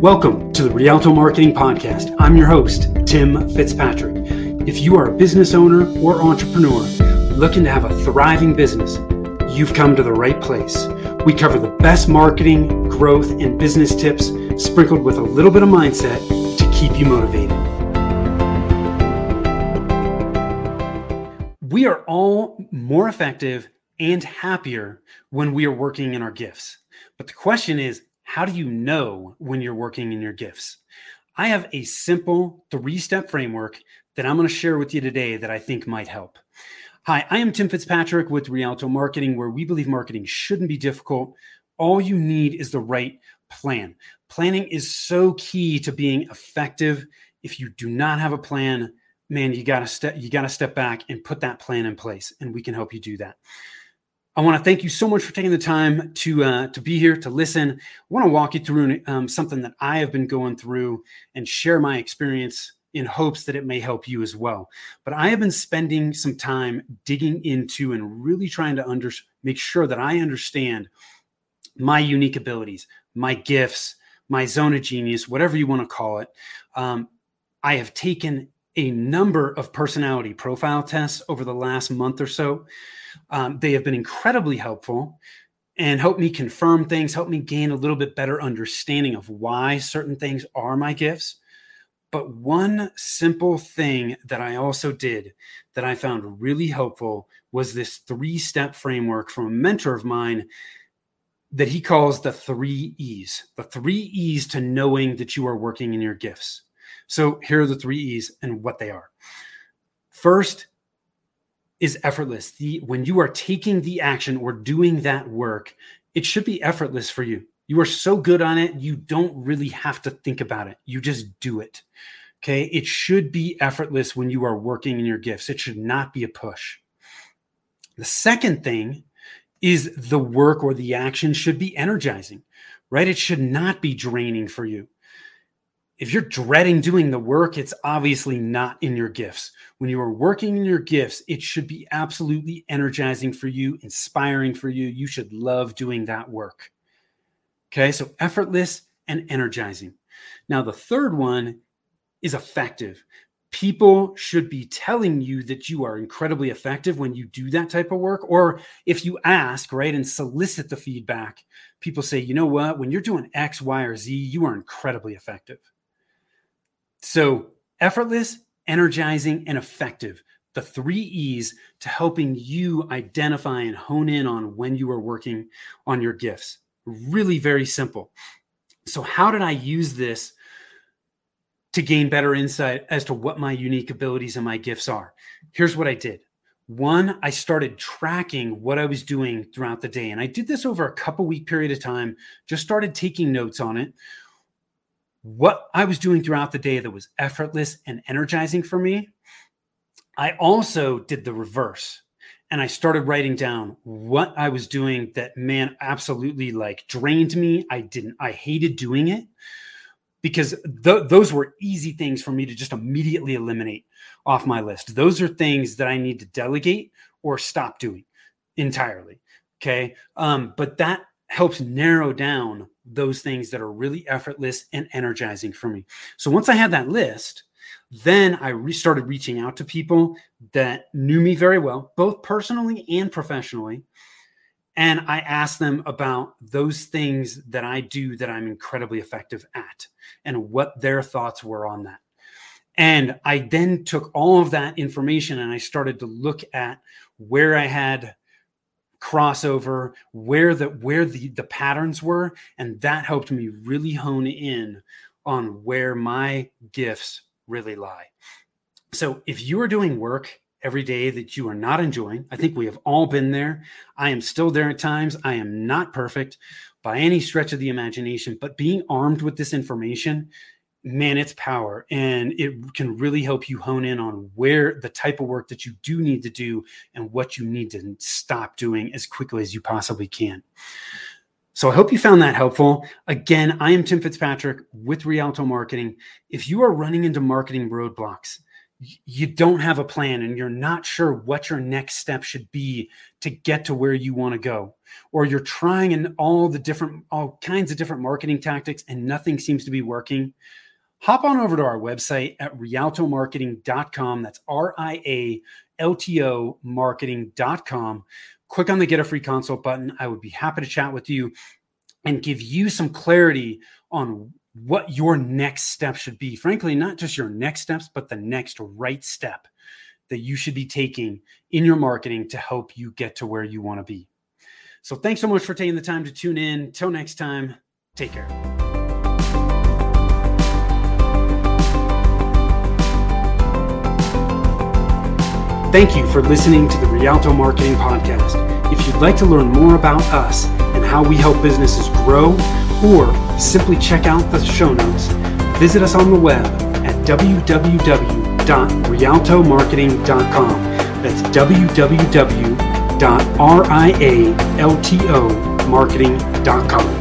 Welcome to the Rialto Marketing Podcast. I'm your host, Tim Fitzpatrick. If you are a business owner or entrepreneur looking to have a thriving business, you've come to the right place. We cover the best marketing, growth, and business tips sprinkled with a little bit of mindset to keep you motivated. We are all more effective and happier when we are working in our gifts. But the question is, how do you know when you're working in your gifts? I have a simple three step framework that I'm going to share with you today that I think might help. Hi, I am Tim Fitzpatrick with Rialto Marketing, where we believe marketing shouldn't be difficult. All you need is the right plan. Planning is so key to being effective. If you do not have a plan, man, you got to step you got to step back and put that plan in place, and we can help you do that. I want to thank you so much for taking the time to uh, to be here to listen. I want to walk you through um, something that I have been going through and share my experience in hopes that it may help you as well. But I have been spending some time digging into and really trying to under, make sure that I understand my unique abilities, my gifts, my zone of genius, whatever you want to call it. Um, I have taken a number of personality profile tests over the last month or so. Um, they have been incredibly helpful and helped me confirm things, helped me gain a little bit better understanding of why certain things are my gifts. But one simple thing that I also did that I found really helpful was this three step framework from a mentor of mine that he calls the three E's the three E's to knowing that you are working in your gifts. So here are the three E's and what they are. First is effortless. The when you are taking the action or doing that work, it should be effortless for you. You are so good on it, you don't really have to think about it. You just do it. Okay? It should be effortless when you are working in your gifts. It should not be a push. The second thing is the work or the action should be energizing, right? It should not be draining for you if you're dreading doing the work, it's obviously not in your gifts. When you are working in your gifts, it should be absolutely energizing for you, inspiring for you. You should love doing that work. Okay, so effortless and energizing. Now, the third one is effective. People should be telling you that you are incredibly effective when you do that type of work. Or if you ask, right, and solicit the feedback, people say, you know what, when you're doing X, Y, or Z, you are incredibly effective. So, effortless, energizing, and effective. The three E's to helping you identify and hone in on when you are working on your gifts. Really very simple. So, how did I use this to gain better insight as to what my unique abilities and my gifts are? Here's what I did. One, I started tracking what I was doing throughout the day. And I did this over a couple week period of time, just started taking notes on it what I was doing throughout the day that was effortless and energizing for me, I also did the reverse. And I started writing down what I was doing that, man, absolutely like drained me. I didn't, I hated doing it because th- those were easy things for me to just immediately eliminate off my list. Those are things that I need to delegate or stop doing entirely. Okay. Um, but that helps narrow down those things that are really effortless and energizing for me. So once I had that list, then I restarted reaching out to people that knew me very well, both personally and professionally. And I asked them about those things that I do that I'm incredibly effective at and what their thoughts were on that. And I then took all of that information and I started to look at where I had crossover, where the where the the patterns were, and that helped me really hone in on where my gifts really lie. So if you are doing work every day that you are not enjoying, I think we have all been there. I am still there at times. I am not perfect by any stretch of the imagination, but being armed with this information man, it's power. And it can really help you hone in on where the type of work that you do need to do and what you need to stop doing as quickly as you possibly can. So I hope you found that helpful. Again, I am Tim Fitzpatrick with Rialto Marketing. If you are running into marketing roadblocks, you don't have a plan and you're not sure what your next step should be to get to where you want to go or you're trying in all the different all kinds of different marketing tactics and nothing seems to be working hop on over to our website at rialtomarketing.com that's r-i-a-l-t-o marketing.com click on the get a free consult button i would be happy to chat with you and give you some clarity on what your next step should be. Frankly, not just your next steps, but the next right step that you should be taking in your marketing to help you get to where you want to be. So, thanks so much for taking the time to tune in. Till next time, take care. Thank you for listening to the Rialto Marketing Podcast. If you'd like to learn more about us and how we help businesses grow, or simply check out the show notes, visit us on the web at www.rialtomarketing.com. That's www.rialtomarketing.com.